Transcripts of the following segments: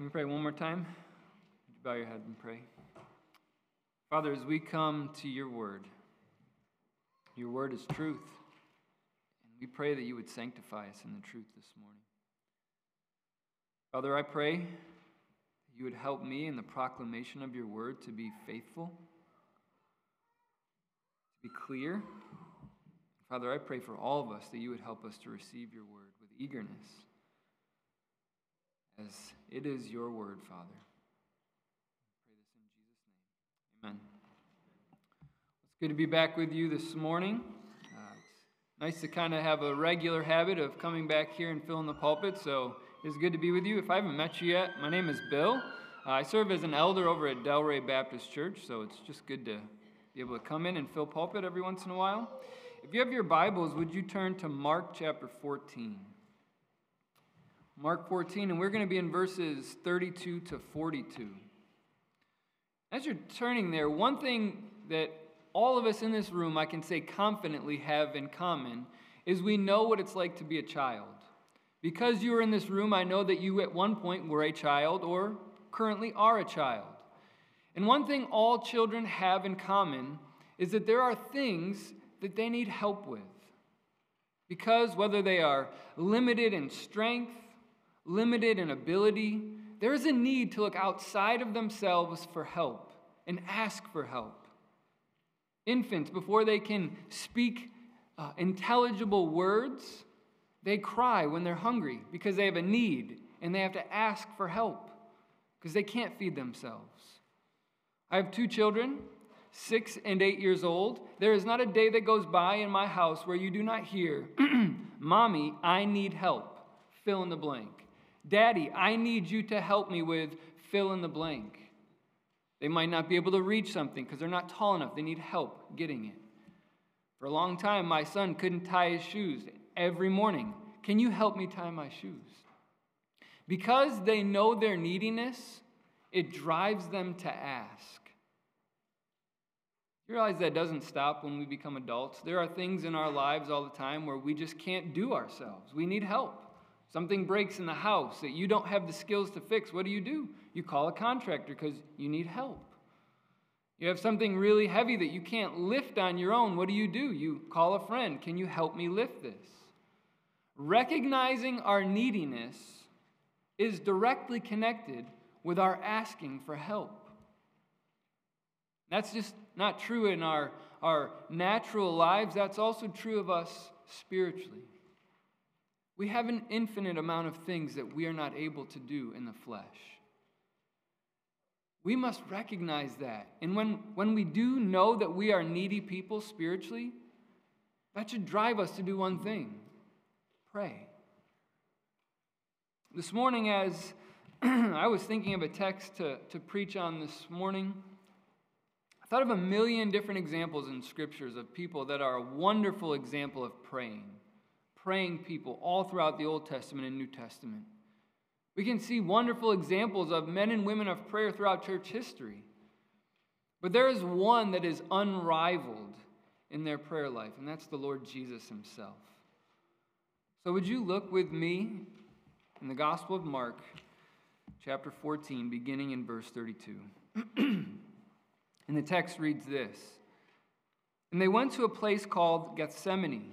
Can we pray one more time? Bow your head and pray. Father, as we come to your word, your word is truth. And we pray that you would sanctify us in the truth this morning. Father, I pray that you would help me in the proclamation of your word to be faithful, to be clear. Father, I pray for all of us that you would help us to receive your word with eagerness, as it is your word, Father. Amen. It's good to be back with you this morning. Uh, it's nice to kind of have a regular habit of coming back here and filling the pulpit, so it's good to be with you. If I haven't met you yet, my name is Bill. Uh, I serve as an elder over at Delray Baptist Church, so it's just good to be able to come in and fill pulpit every once in a while. If you have your Bibles, would you turn to Mark chapter 14? Mark 14, and we're going to be in verses 32 to 42. As you're turning there, one thing that all of us in this room, I can say confidently, have in common is we know what it's like to be a child. Because you are in this room, I know that you at one point were a child or currently are a child. And one thing all children have in common is that there are things that they need help with. Because whether they are limited in strength, limited in ability, there is a need to look outside of themselves for help and ask for help. Infants, before they can speak uh, intelligible words, they cry when they're hungry because they have a need and they have to ask for help because they can't feed themselves. I have two children, six and eight years old. There is not a day that goes by in my house where you do not hear, Mommy, I need help. Fill in the blank. Daddy, I need you to help me with fill in the blank. They might not be able to reach something because they're not tall enough. They need help getting it. For a long time, my son couldn't tie his shoes every morning. Can you help me tie my shoes? Because they know their neediness, it drives them to ask. You realize that doesn't stop when we become adults. There are things in our lives all the time where we just can't do ourselves. We need help. Something breaks in the house that you don't have the skills to fix. What do you do? You call a contractor because you need help. You have something really heavy that you can't lift on your own. What do you do? You call a friend. Can you help me lift this? Recognizing our neediness is directly connected with our asking for help. That's just not true in our, our natural lives, that's also true of us spiritually. We have an infinite amount of things that we are not able to do in the flesh. We must recognize that. And when, when we do know that we are needy people spiritually, that should drive us to do one thing pray. This morning, as I was thinking of a text to, to preach on this morning, I thought of a million different examples in scriptures of people that are a wonderful example of praying praying people all throughout the Old Testament and New Testament. We can see wonderful examples of men and women of prayer throughout church history. But there is one that is unrivaled in their prayer life, and that's the Lord Jesus himself. So, would you look with me in the Gospel of Mark, chapter 14, beginning in verse 32? and the text reads this And they went to a place called Gethsemane.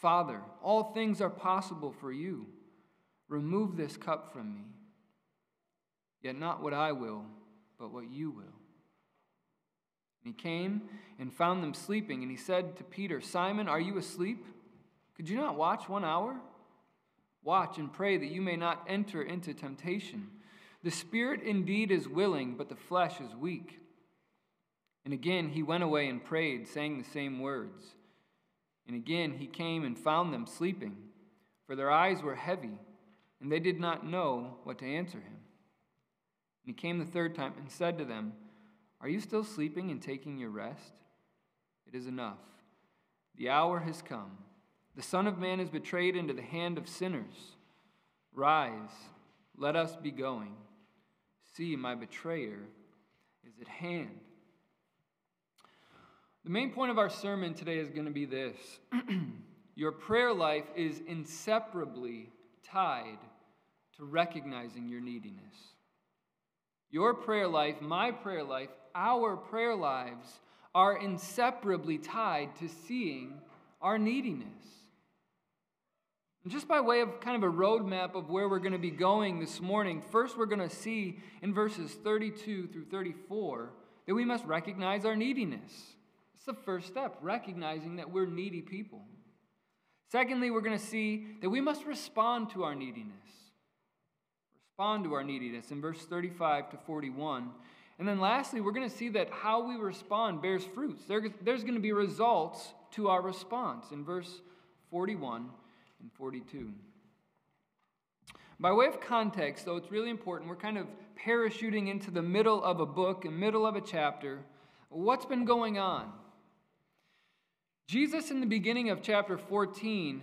Father, all things are possible for you. Remove this cup from me. Yet not what I will, but what you will. And he came and found them sleeping, and he said to Peter, Simon, are you asleep? Could you not watch one hour? Watch and pray that you may not enter into temptation. The spirit indeed is willing, but the flesh is weak. And again he went away and prayed, saying the same words. And again he came and found them sleeping, for their eyes were heavy, and they did not know what to answer him. And he came the third time and said to them, Are you still sleeping and taking your rest? It is enough. The hour has come. The Son of Man is betrayed into the hand of sinners. Rise, let us be going. See, my betrayer is at hand. The main point of our sermon today is going to be this Your prayer life is inseparably tied to recognizing your neediness. Your prayer life, my prayer life, our prayer lives are inseparably tied to seeing our neediness. And just by way of kind of a roadmap of where we're going to be going this morning, first we're going to see in verses 32 through 34 that we must recognize our neediness. The first step, recognizing that we're needy people. Secondly, we're going to see that we must respond to our neediness respond to our neediness in verse 35 to 41. And then lastly, we're going to see that how we respond bears fruits. There, there's going to be results to our response in verse 41 and 42. By way of context, though, it's really important. We're kind of parachuting into the middle of a book, in middle of a chapter. What's been going on? Jesus, in the beginning of chapter 14,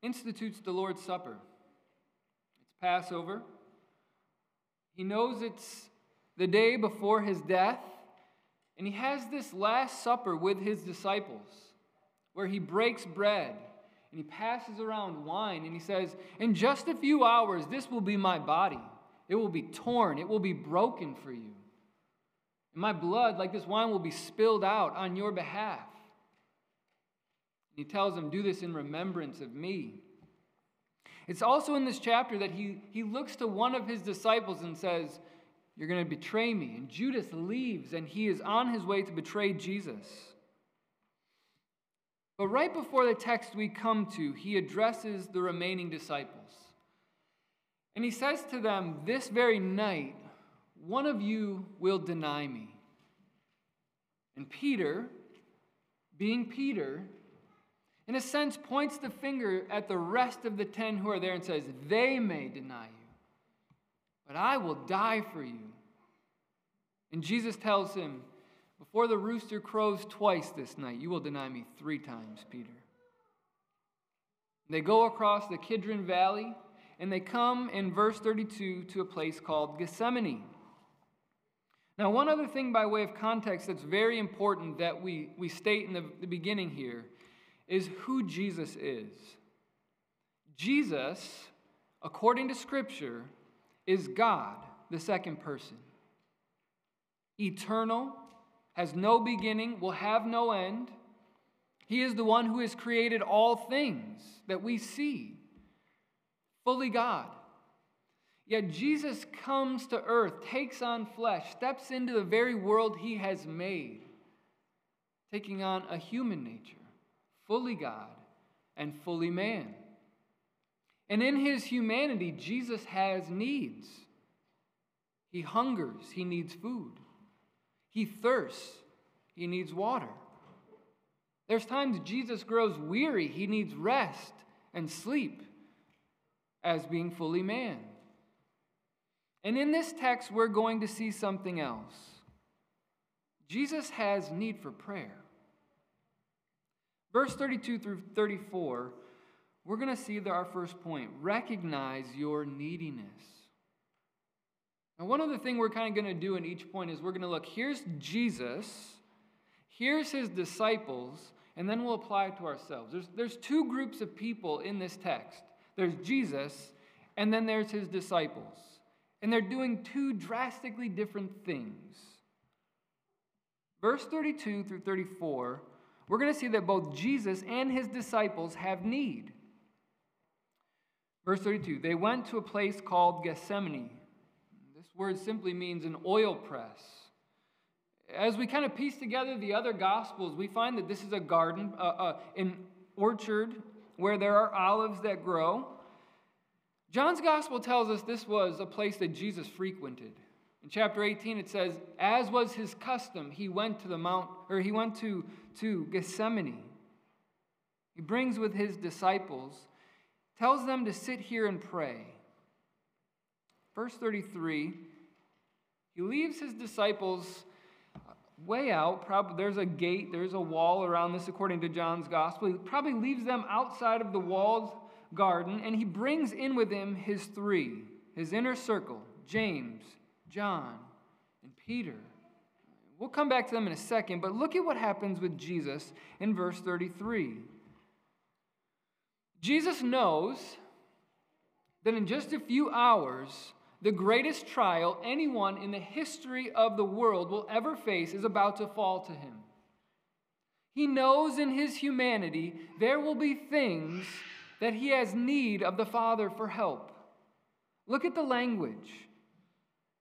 institutes the Lord's Supper. It's Passover. He knows it's the day before his death, and he has this Last Supper with his disciples where he breaks bread and he passes around wine and he says, In just a few hours, this will be my body. It will be torn, it will be broken for you. And my blood, like this wine, will be spilled out on your behalf. He tells them, Do this in remembrance of me. It's also in this chapter that he, he looks to one of his disciples and says, You're going to betray me. And Judas leaves and he is on his way to betray Jesus. But right before the text we come to, he addresses the remaining disciples. And he says to them, This very night, one of you will deny me. And Peter, being Peter, in a sense, points the finger at the rest of the ten who are there and says, They may deny you, but I will die for you. And Jesus tells him, Before the rooster crows twice this night, you will deny me three times, Peter. They go across the Kidron Valley and they come in verse 32 to a place called Gethsemane. Now, one other thing by way of context that's very important that we, we state in the, the beginning here is who Jesus is. Jesus, according to Scripture, is God, the second person. Eternal, has no beginning, will have no end. He is the one who has created all things that we see, fully God. Yet Jesus comes to earth, takes on flesh, steps into the very world he has made, taking on a human nature fully God and fully man. And in his humanity, Jesus has needs. He hungers, he needs food. He thirsts, he needs water. There's times Jesus grows weary, he needs rest and sleep as being fully man. And in this text, we're going to see something else. Jesus has need for prayer. Verse 32 through 34, we're going to see that our first point recognize your neediness. Now, one other thing we're kind of going to do in each point is we're going to look here's Jesus, here's his disciples, and then we'll apply it to ourselves. There's, there's two groups of people in this text there's Jesus, and then there's his disciples. And they're doing two drastically different things. Verse 32 through 34 we're going to see that both Jesus and his disciples have need. Verse 32 they went to a place called Gethsemane. This word simply means an oil press. As we kind of piece together the other gospels, we find that this is a garden, uh, uh, an orchard where there are olives that grow. John's gospel tells us this was a place that Jesus frequented. In chapter 18, it says, As was his custom, he went to the mount, or he went to, to Gethsemane. He brings with his disciples, tells them to sit here and pray. Verse 33 He leaves his disciples way out. Probably there's a gate, there's a wall around this, according to John's gospel. He probably leaves them outside of the walled garden, and he brings in with him his three, his inner circle James, John, and Peter. We'll come back to them in a second, but look at what happens with Jesus in verse 33. Jesus knows that in just a few hours, the greatest trial anyone in the history of the world will ever face is about to fall to him. He knows in his humanity there will be things that he has need of the Father for help. Look at the language.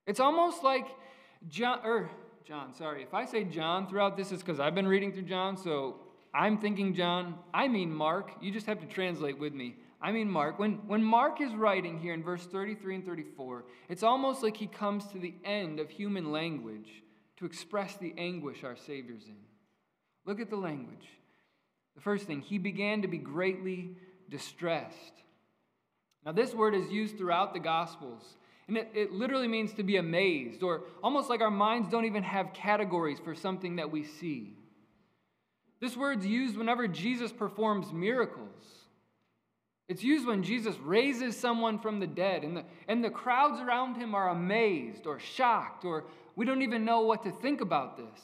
It's almost like John, or John, sorry. If I say John throughout this, it's because I've been reading through John, so I'm thinking John. I mean Mark. You just have to translate with me. I mean Mark. When, when Mark is writing here in verse 33 and 34, it's almost like he comes to the end of human language to express the anguish our Savior's in. Look at the language. The first thing, he began to be greatly distressed. Now, this word is used throughout the Gospels. And it, it literally means to be amazed, or almost like our minds don't even have categories for something that we see. This word's used whenever Jesus performs miracles. It's used when Jesus raises someone from the dead, and the, and the crowds around him are amazed or shocked, or we don't even know what to think about this.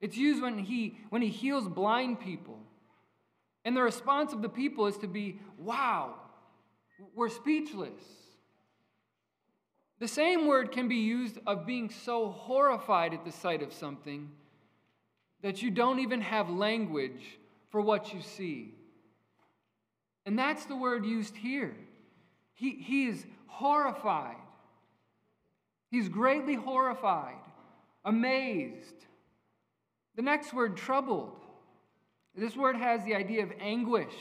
It's used when he, when he heals blind people. And the response of the people is to be, wow, we're speechless. The same word can be used of being so horrified at the sight of something that you don't even have language for what you see. And that's the word used here. He, he is horrified. He's greatly horrified, amazed. The next word, troubled. This word has the idea of anguish.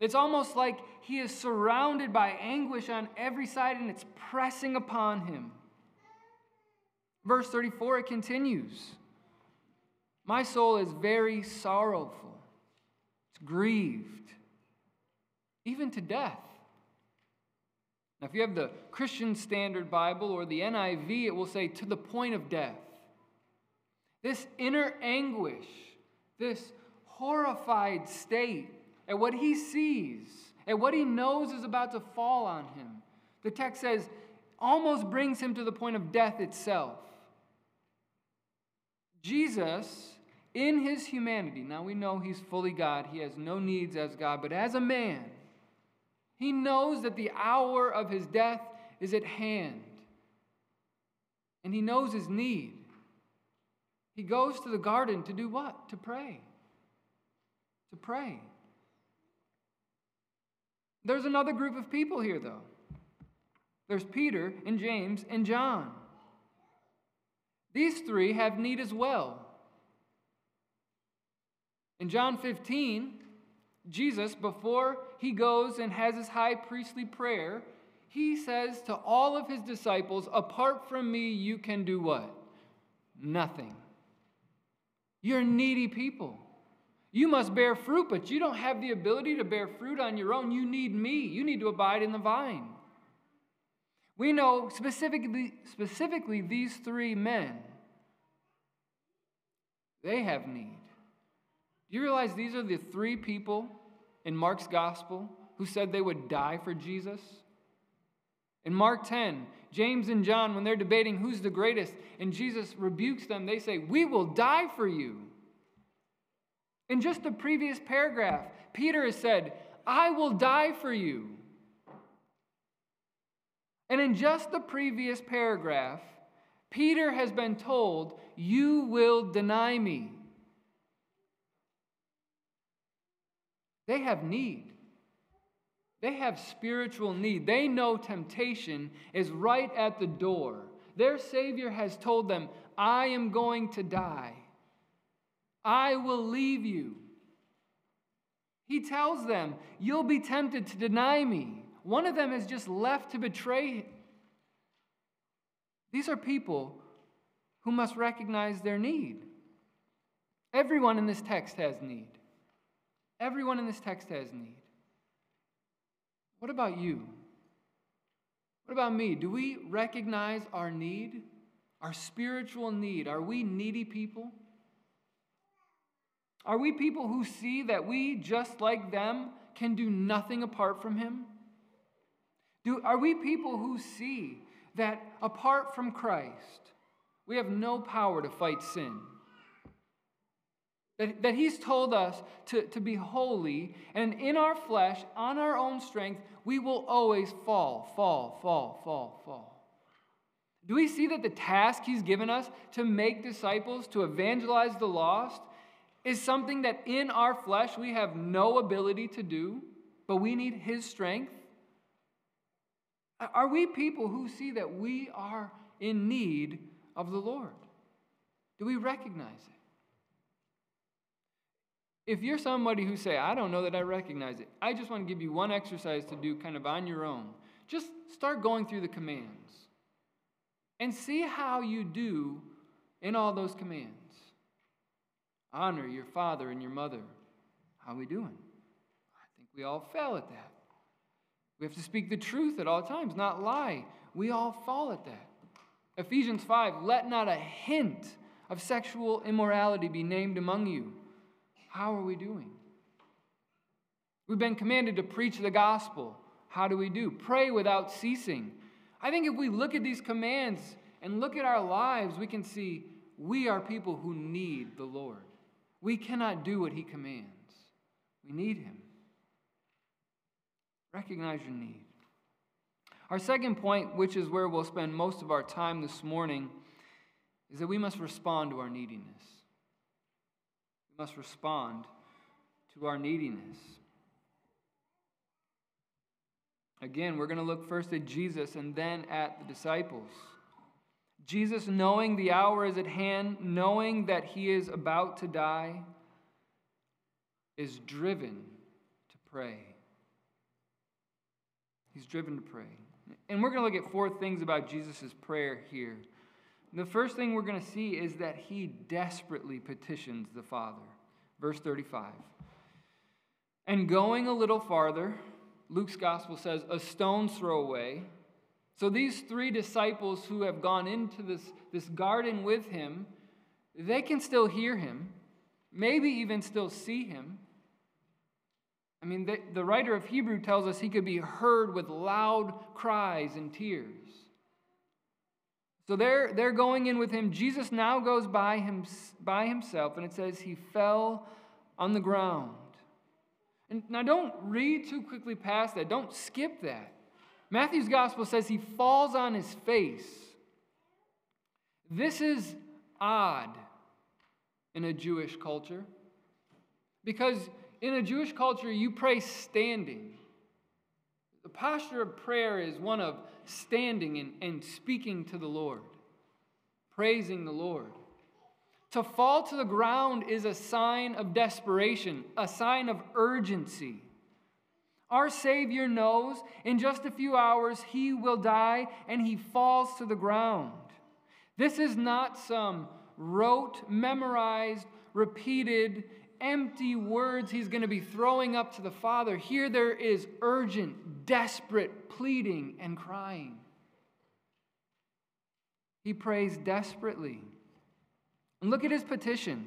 It's almost like he is surrounded by anguish on every side and it's pressing upon him. Verse 34, it continues My soul is very sorrowful, it's grieved, even to death. Now, if you have the Christian Standard Bible or the NIV, it will say to the point of death. This inner anguish, this horrified state at what he sees, at what he knows is about to fall on him. The text says, almost brings him to the point of death itself. Jesus, in his humanity, now we know he's fully God, he has no needs as God, but as a man, he knows that the hour of his death is at hand. And he knows his need. He goes to the garden to do what? To pray. To pray. There's another group of people here, though. There's Peter and James and John. These three have need as well. In John 15, Jesus, before he goes and has his high priestly prayer, he says to all of his disciples, Apart from me, you can do what? Nothing. You're needy people. You must bear fruit, but you don't have the ability to bear fruit on your own. You need me. You need to abide in the vine. We know specifically, specifically these three men, they have need. Do you realize these are the three people in Mark's gospel who said they would die for Jesus? In Mark 10, James and John, when they're debating who's the greatest, and Jesus rebukes them, they say, We will die for you. In just the previous paragraph, Peter has said, I will die for you. And in just the previous paragraph, Peter has been told, You will deny me. They have need. They have spiritual need. They know temptation is right at the door. Their Savior has told them, I am going to die. I will leave you. He tells them, You'll be tempted to deny me. One of them is just left to betray him. These are people who must recognize their need. Everyone in this text has need. Everyone in this text has need. What about you? What about me? Do we recognize our need, our spiritual need? Are we needy people? Are we people who see that we, just like them, can do nothing apart from Him? Do, are we people who see that apart from Christ, we have no power to fight sin? That, that He's told us to, to be holy, and in our flesh, on our own strength, we will always fall, fall, fall, fall, fall. Do we see that the task He's given us to make disciples, to evangelize the lost, is something that in our flesh we have no ability to do, but we need His strength? Are we people who see that we are in need of the Lord? Do we recognize it? If you're somebody who say, I don't know that I recognize it, I just want to give you one exercise to do kind of on your own. Just start going through the commands and see how you do in all those commands. Honor your father and your mother. How are we doing? I think we all fail at that. We have to speak the truth at all times, not lie. We all fall at that. Ephesians 5 let not a hint of sexual immorality be named among you. How are we doing? We've been commanded to preach the gospel. How do we do? Pray without ceasing. I think if we look at these commands and look at our lives, we can see we are people who need the Lord. We cannot do what He commands, we need Him. Recognize your need. Our second point, which is where we'll spend most of our time this morning, is that we must respond to our neediness. We must respond to our neediness. Again, we're going to look first at Jesus and then at the disciples. Jesus, knowing the hour is at hand, knowing that he is about to die, is driven to pray. He's driven to pray. And we're going to look at four things about Jesus' prayer here. The first thing we're going to see is that he desperately petitions the Father. Verse 35. And going a little farther, Luke's gospel says, a stone's throw away. So these three disciples who have gone into this, this garden with him, they can still hear him, maybe even still see him. I mean, the, the writer of Hebrew tells us he could be heard with loud cries and tears. So they're, they're going in with him. Jesus now goes by, him, by himself, and it says he fell on the ground. And now don't read too quickly past that, don't skip that. Matthew's gospel says he falls on his face. This is odd in a Jewish culture because in a Jewish culture, you pray standing. The posture of prayer is one of standing and, and speaking to the Lord, praising the Lord. To fall to the ground is a sign of desperation, a sign of urgency. Our Savior knows in just a few hours he will die and he falls to the ground. This is not some rote, memorized, repeated, empty words he's going to be throwing up to the Father. Here there is urgent, desperate pleading and crying. He prays desperately. And look at his petition.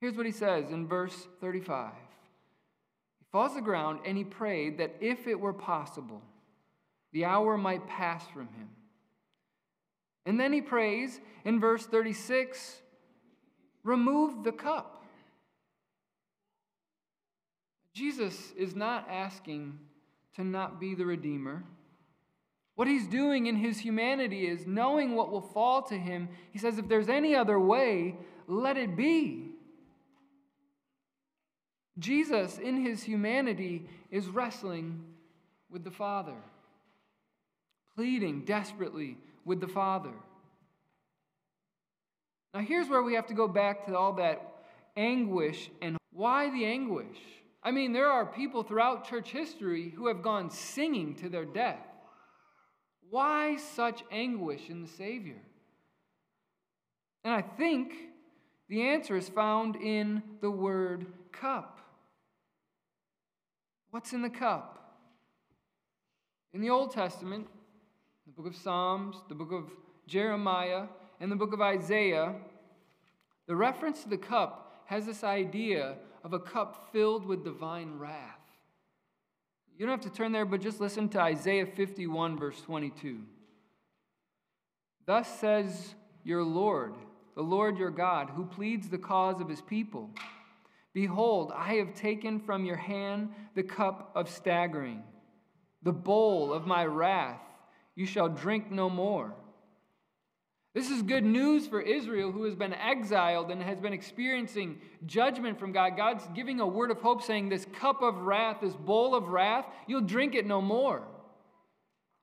Here's what he says in verse 35 falls to the ground and he prayed that if it were possible, the hour might pass from him. And then he prays in verse 36 remove the cup. Jesus is not asking to not be the Redeemer. What he's doing in his humanity is knowing what will fall to him. He says, if there's any other way, let it be. Jesus, in his humanity, is wrestling with the Father, pleading desperately with the Father. Now, here's where we have to go back to all that anguish and why the anguish? I mean, there are people throughout church history who have gone singing to their death. Why such anguish in the Savior? And I think the answer is found in the word cup. What's in the cup? In the Old Testament, the book of Psalms, the book of Jeremiah, and the book of Isaiah, the reference to the cup has this idea of a cup filled with divine wrath. You don't have to turn there, but just listen to Isaiah 51, verse 22. Thus says your Lord, the Lord your God, who pleads the cause of his people Behold, I have taken from your hand the cup of staggering, the bowl of my wrath. You shall drink no more. This is good news for Israel who has been exiled and has been experiencing judgment from God. God's giving a word of hope saying, This cup of wrath, this bowl of wrath, you'll drink it no more.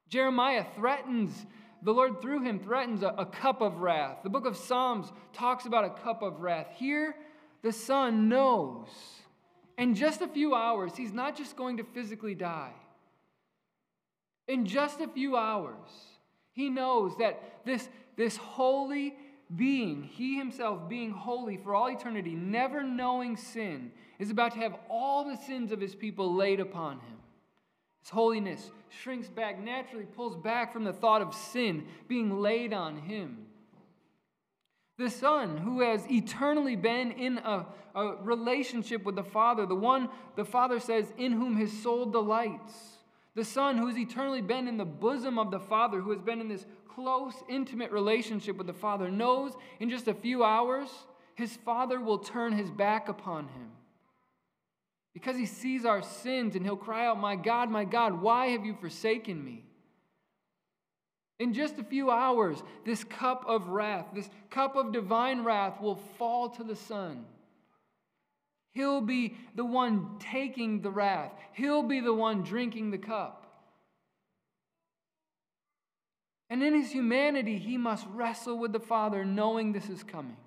Jeremiah threatens, the Lord through him threatens a, a cup of wrath. The book of Psalms talks about a cup of wrath. Here, the Son knows. In just a few hours, he's not just going to physically die. In just a few hours, he knows that this this holy being, he himself being holy for all eternity, never knowing sin, is about to have all the sins of his people laid upon him. His holiness shrinks back, naturally pulls back from the thought of sin being laid on him. The Son, who has eternally been in a, a relationship with the Father, the one the Father says, in whom his soul delights. The Son, who has eternally been in the bosom of the Father, who has been in this close, intimate relationship with the Father knows in just a few hours his Father will turn his back upon him. Because he sees our sins and he'll cry out, My God, my God, why have you forsaken me? In just a few hours, this cup of wrath, this cup of divine wrath will fall to the Son. He'll be the one taking the wrath, He'll be the one drinking the cup. And in his humanity, he must wrestle with the Father, knowing this is coming.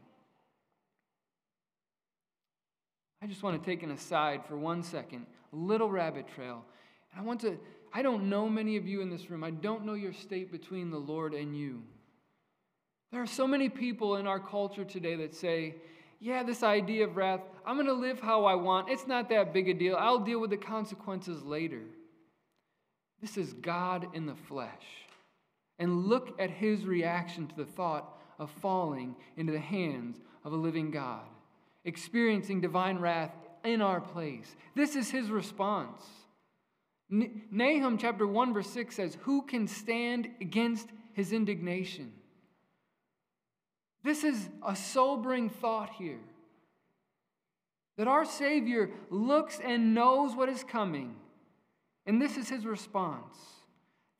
I just want to take an aside for one second, little rabbit trail. And I want to, I don't know many of you in this room. I don't know your state between the Lord and you. There are so many people in our culture today that say, yeah, this idea of wrath, I'm going to live how I want. It's not that big a deal. I'll deal with the consequences later. This is God in the flesh and look at his reaction to the thought of falling into the hands of a living God, experiencing divine wrath in our place. This is his response. Nahum chapter 1 verse 6 says, "Who can stand against his indignation?" This is a sobering thought here. That our Savior looks and knows what is coming, and this is his response.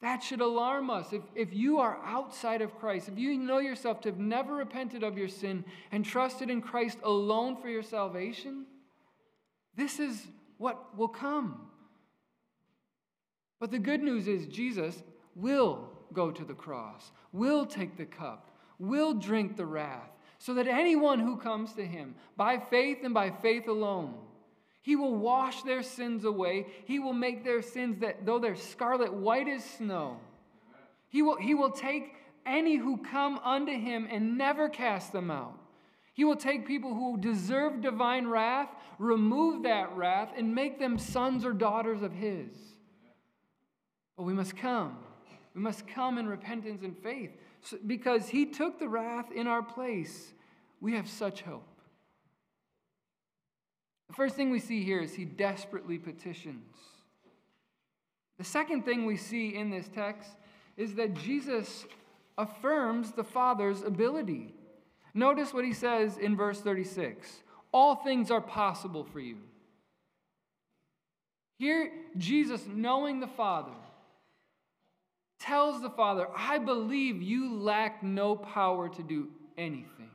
That should alarm us. If, if you are outside of Christ, if you know yourself to have never repented of your sin and trusted in Christ alone for your salvation, this is what will come. But the good news is Jesus will go to the cross, will take the cup, will drink the wrath, so that anyone who comes to him by faith and by faith alone he will wash their sins away. He will make their sins that though they're scarlet white as snow. He will, he will take any who come unto him and never cast them out. He will take people who deserve divine wrath, remove that wrath, and make them sons or daughters of his. But we must come. We must come in repentance and faith so, because he took the wrath in our place. We have such hope. The first thing we see here is he desperately petitions. The second thing we see in this text is that Jesus affirms the Father's ability. Notice what he says in verse 36 All things are possible for you. Here, Jesus, knowing the Father, tells the Father, I believe you lack no power to do anything.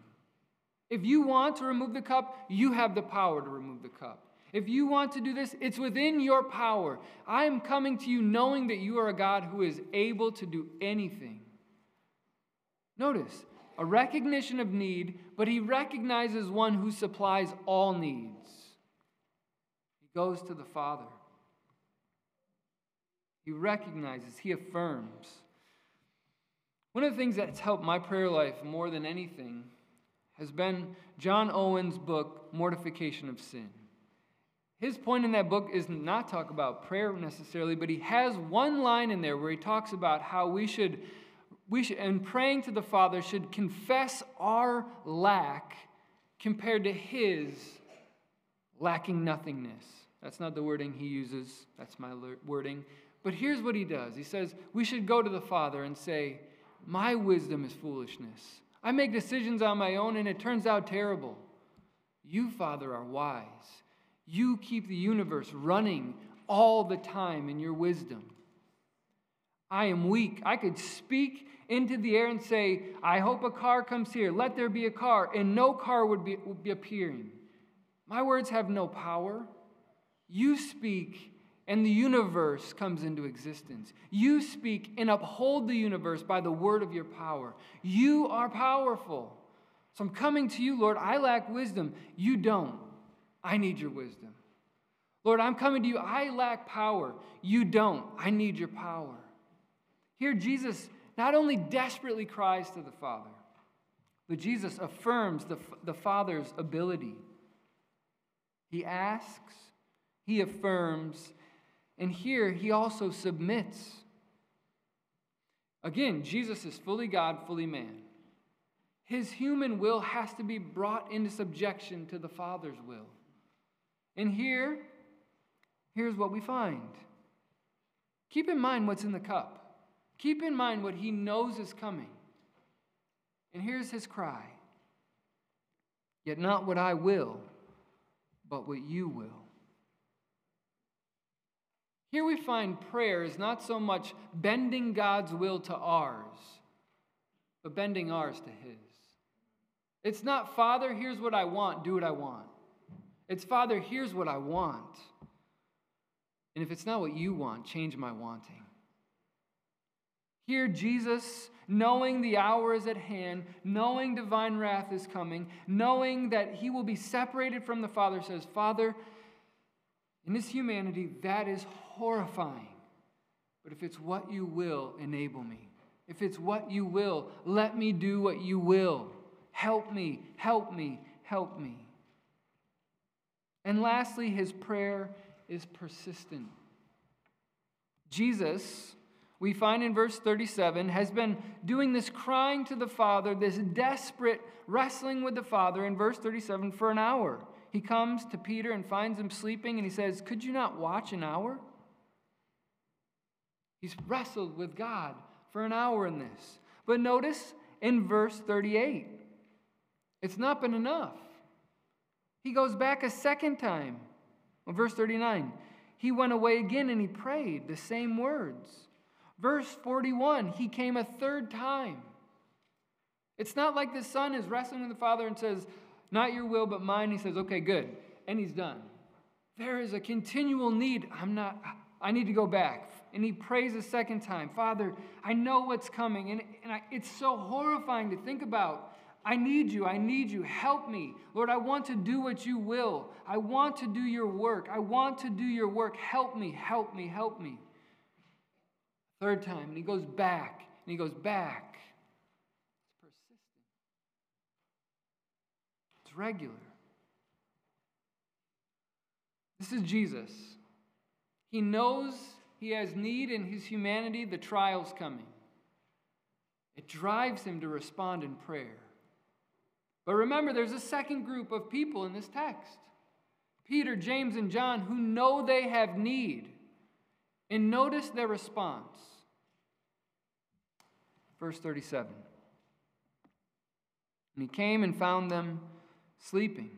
If you want to remove the cup, you have the power to remove the cup. If you want to do this, it's within your power. I am coming to you knowing that you are a God who is able to do anything. Notice a recognition of need, but he recognizes one who supplies all needs. He goes to the Father. He recognizes, he affirms. One of the things that's helped my prayer life more than anything has been John Owen's book, Mortification of Sin. his point in that book is not talk about prayer necessarily, but he has one line in there where he talks about how we should, we should, and praying to the Father, should confess our lack compared to his lacking nothingness. That's not the wording he uses, that's my wording. But here's what he does He says, We should go to the Father and say, My wisdom is foolishness. I make decisions on my own and it turns out terrible. You, Father, are wise. You keep the universe running all the time in your wisdom. I am weak. I could speak into the air and say, I hope a car comes here. Let there be a car. And no car would be, would be appearing. My words have no power. You speak, and the universe comes into existence. You speak and uphold the universe by the word of your power. You are powerful. So I'm coming to you, Lord. I lack wisdom. You don't. I need your wisdom. Lord, I'm coming to you. I lack power. You don't. I need your power. Here, Jesus not only desperately cries to the Father, but Jesus affirms the, the Father's ability. He asks, he affirms, and here he also submits. Again, Jesus is fully God, fully man. His human will has to be brought into subjection to the Father's will. And here, here's what we find. Keep in mind what's in the cup. Keep in mind what he knows is coming. And here's his cry Yet not what I will, but what you will. Here we find prayer is not so much bending God's will to ours, but bending ours to His. It's not, Father, here's what I want, do what I want. It's, Father, here's what I want. And if it's not what you want, change my wanting. Here, Jesus, knowing the hour is at hand, knowing divine wrath is coming, knowing that he will be separated from the Father, says, Father, in this humanity, that is horrifying. But if it's what you will, enable me. If it's what you will, let me do what you will. Help me, help me, help me. And lastly, his prayer is persistent. Jesus, we find in verse 37, has been doing this crying to the Father, this desperate wrestling with the Father in verse 37 for an hour. He comes to Peter and finds him sleeping, and he says, Could you not watch an hour? He's wrestled with God for an hour in this. But notice in verse 38, it's not been enough. He goes back a second time. Well, verse 39, he went away again and he prayed the same words. Verse 41, he came a third time. It's not like the son is wrestling with the father and says, Not your will, but mine. He says, Okay, good. And he's done. There is a continual need. I'm not, I need to go back. And he prays a second time Father, I know what's coming. And, and I, it's so horrifying to think about. I need you. I need you. Help me. Lord, I want to do what you will. I want to do your work. I want to do your work. Help me. Help me. Help me. Third time, and he goes back, and he goes back. It's persistent, it's regular. This is Jesus. He knows he has need in his humanity, the trial's coming. It drives him to respond in prayer. But remember, there's a second group of people in this text Peter, James, and John who know they have need. And notice their response. Verse 37. And he came and found them sleeping.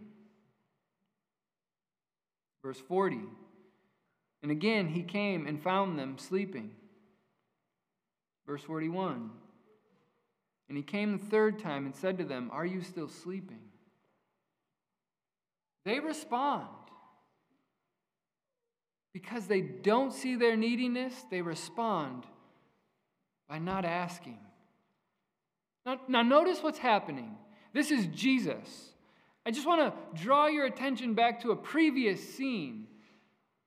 Verse 40. And again he came and found them sleeping. Verse 41. And he came the third time and said to them, Are you still sleeping? They respond. Because they don't see their neediness, they respond by not asking. Now, now notice what's happening. This is Jesus. I just want to draw your attention back to a previous scene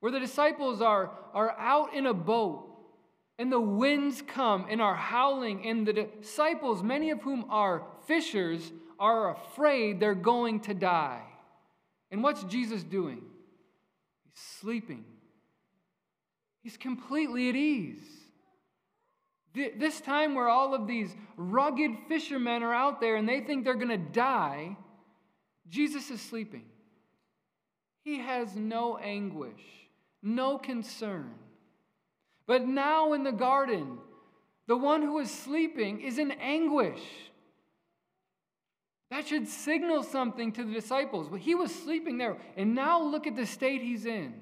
where the disciples are, are out in a boat and the winds come and are howling, and the disciples, many of whom are fishers, are afraid they're going to die. And what's Jesus doing? He's sleeping. He's completely at ease. This time, where all of these rugged fishermen are out there and they think they're going to die, Jesus is sleeping. He has no anguish, no concern. But now in the garden, the one who is sleeping is in anguish. That should signal something to the disciples. But he was sleeping there, and now look at the state he's in.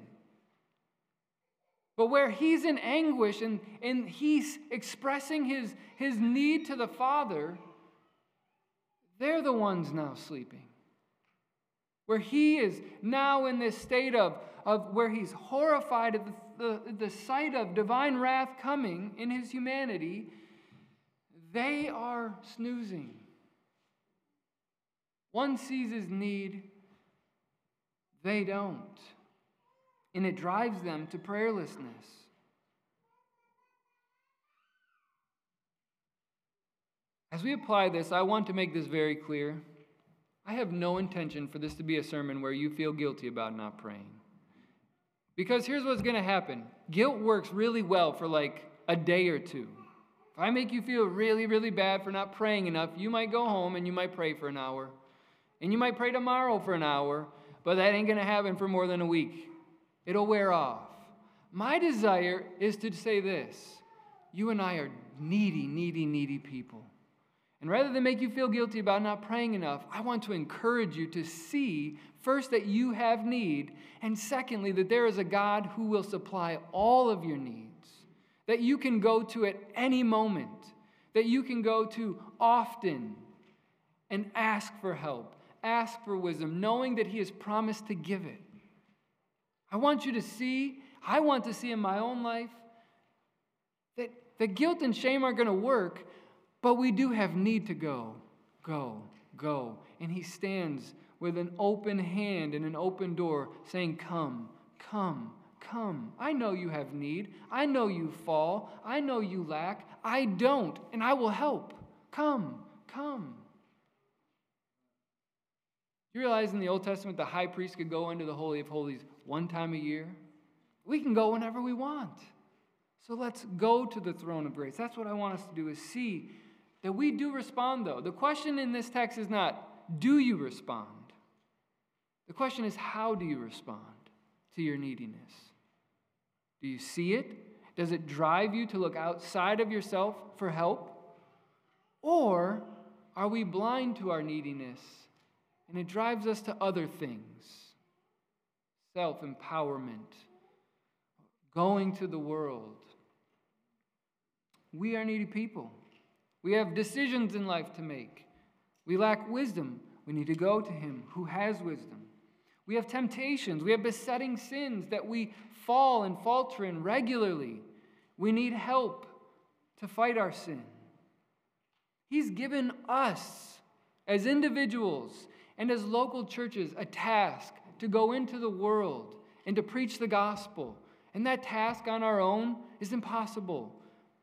But where he's in anguish and, and he's expressing his, his need to the Father, they're the ones now sleeping. Where he is now in this state of, of where he's horrified at the, the, the sight of divine wrath coming in his humanity, they are snoozing. One sees his need, they don't. And it drives them to prayerlessness. As we apply this, I want to make this very clear. I have no intention for this to be a sermon where you feel guilty about not praying. Because here's what's going to happen guilt works really well for like a day or two. If I make you feel really, really bad for not praying enough, you might go home and you might pray for an hour. And you might pray tomorrow for an hour, but that ain't going to happen for more than a week. It'll wear off. My desire is to say this you and I are needy, needy, needy people. And rather than make you feel guilty about not praying enough, I want to encourage you to see first that you have need, and secondly, that there is a God who will supply all of your needs, that you can go to at any moment, that you can go to often and ask for help, ask for wisdom, knowing that He has promised to give it. I want you to see, I want to see in my own life that, that guilt and shame are going to work, but we do have need to go, go, go. And He stands with an open hand and an open door saying, Come, come, come. I know you have need. I know you fall. I know you lack. I don't, and I will help. Come, come. You realize in the Old Testament the high priest could go into the Holy of Holies one time a year? We can go whenever we want. So let's go to the throne of grace. That's what I want us to do is see that we do respond though. The question in this text is not do you respond? The question is how do you respond to your neediness? Do you see it? Does it drive you to look outside of yourself for help? Or are we blind to our neediness and it drives us to other things self empowerment, going to the world. We are needy people. We have decisions in life to make. We lack wisdom. We need to go to Him who has wisdom. We have temptations. We have besetting sins that we fall and falter in regularly. We need help to fight our sin. He's given us as individuals and as local churches a task to go into the world and to preach the gospel. And that task on our own is impossible.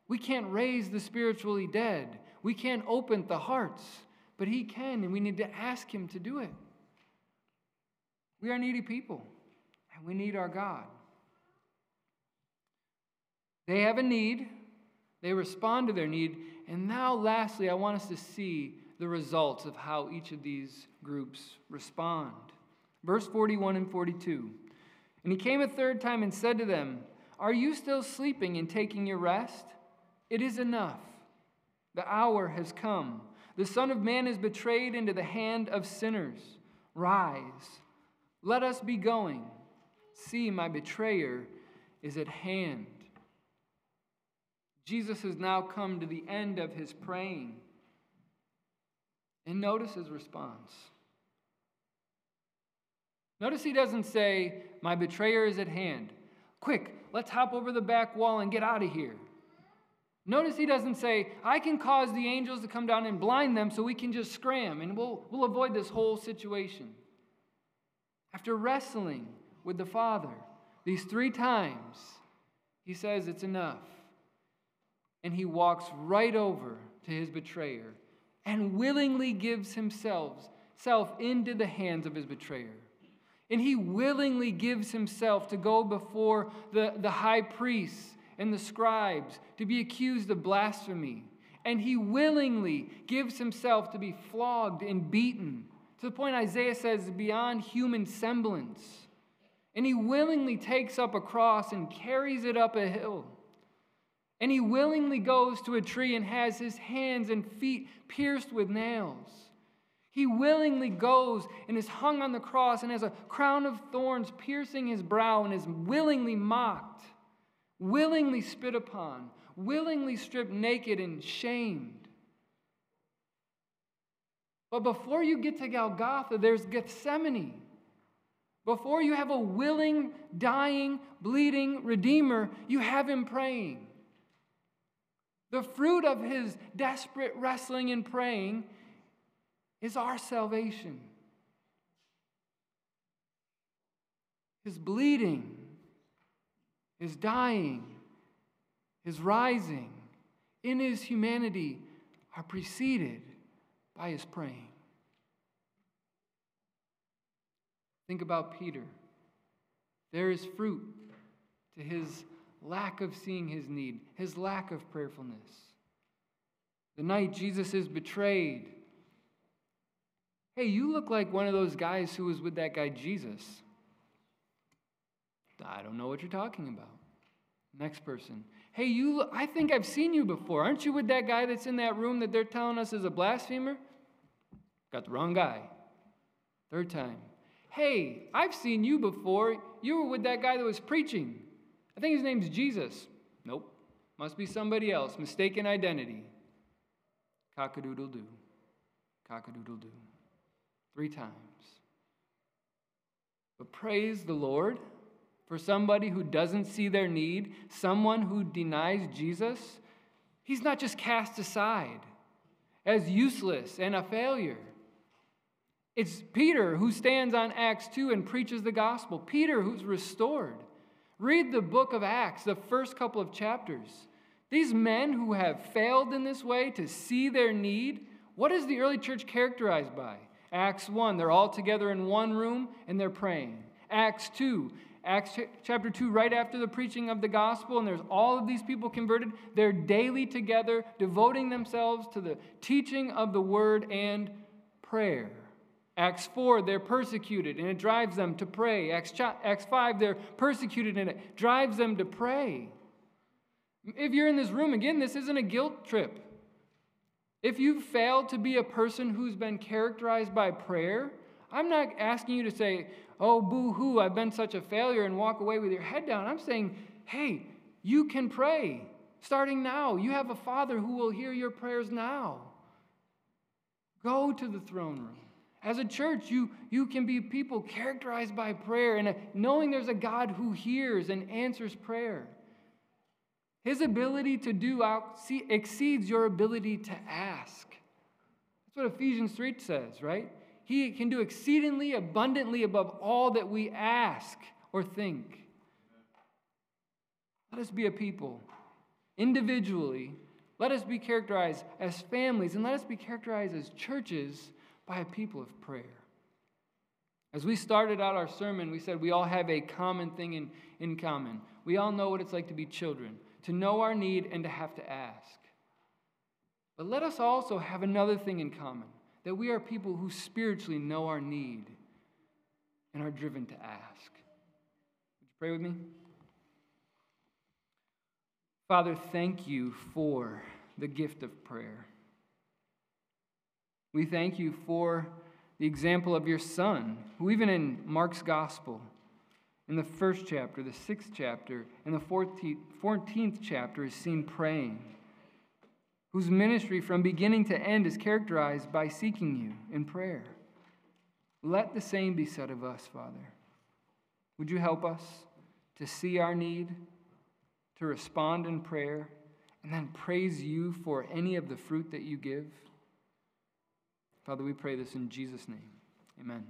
We can't raise the spiritually dead, we can't open the hearts, but He can, and we need to ask Him to do it. We are needy people, and we need our God. They have a need, they respond to their need, and now, lastly, I want us to see the results of how each of these groups respond. Verse 41 and 42. And he came a third time and said to them, Are you still sleeping and taking your rest? It is enough. The hour has come. The Son of Man is betrayed into the hand of sinners. Rise, let us be going. See, my betrayer is at hand. Jesus has now come to the end of his praying. And notice his response. Notice he doesn't say, My betrayer is at hand. Quick, let's hop over the back wall and get out of here. Notice he doesn't say, I can cause the angels to come down and blind them so we can just scram and we'll, we'll avoid this whole situation. After wrestling with the Father these three times, he says, It's enough. And he walks right over to his betrayer and willingly gives himself self into the hands of his betrayer. And he willingly gives himself to go before the, the high priests and the scribes to be accused of blasphemy. And he willingly gives himself to be flogged and beaten to the point Isaiah says beyond human semblance. And he willingly takes up a cross and carries it up a hill. And he willingly goes to a tree and has his hands and feet pierced with nails. He willingly goes and is hung on the cross and has a crown of thorns piercing his brow and is willingly mocked, willingly spit upon, willingly stripped naked and shamed. But before you get to Golgotha, there's Gethsemane. Before you have a willing, dying, bleeding Redeemer, you have him praying. The fruit of his desperate wrestling and praying is our salvation. His bleeding, his dying, his rising in his humanity are preceded by his praying. Think about Peter. There is fruit to his lack of seeing his need, his lack of prayerfulness. The night Jesus is betrayed. Hey, you look like one of those guys who was with that guy Jesus. I don't know what you're talking about. Next person. Hey, you I think I've seen you before. Aren't you with that guy that's in that room that they're telling us is a blasphemer? Got the wrong guy. Third time. Hey, I've seen you before. You were with that guy that was preaching. I think his name's Jesus. Nope. Must be somebody else. Mistaken identity. Cock a doodle doo. Cockadoodle doo. Three times. But praise the Lord for somebody who doesn't see their need, someone who denies Jesus. He's not just cast aside as useless and a failure. It's Peter who stands on Acts 2 and preaches the gospel. Peter who's restored. Read the book of Acts, the first couple of chapters. These men who have failed in this way to see their need, what is the early church characterized by? Acts 1, they're all together in one room and they're praying. Acts 2, Acts chapter 2, right after the preaching of the gospel, and there's all of these people converted. They're daily together, devoting themselves to the teaching of the word and prayer. Acts 4, they're persecuted and it drives them to pray. Acts, Acts 5, they're persecuted and it drives them to pray. If you're in this room, again, this isn't a guilt trip. If you've failed to be a person who's been characterized by prayer, I'm not asking you to say, oh, boo hoo, I've been such a failure and walk away with your head down. I'm saying, hey, you can pray starting now. You have a Father who will hear your prayers now. Go to the throne room. As a church, you, you can be people characterized by prayer and uh, knowing there's a God who hears and answers prayer. His ability to do out, exceeds your ability to ask. That's what Ephesians 3 says, right? He can do exceedingly abundantly above all that we ask or think. Let us be a people individually. Let us be characterized as families, and let us be characterized as churches by a people of prayer. As we started out our sermon, we said we all have a common thing in, in common. We all know what it's like to be children, to know our need and to have to ask. But let us also have another thing in common that we are people who spiritually know our need and are driven to ask. Would you pray with me? Father, thank you for the gift of prayer. We thank you for the example of your Son, who, even in Mark's Gospel, in the first chapter, the sixth chapter, and the 14th chapter, is seen praying, whose ministry from beginning to end is characterized by seeking you in prayer. Let the same be said of us, Father. Would you help us to see our need, to respond in prayer, and then praise you for any of the fruit that you give? Father, we pray this in Jesus' name. Amen.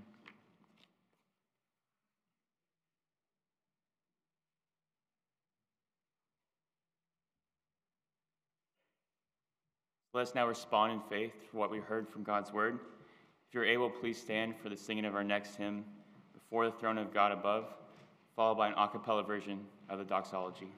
Let us now respond in faith for what we heard from God's word. If you're able, please stand for the singing of our next hymn. Before the throne of God above, followed by an a cappella version of the doxology.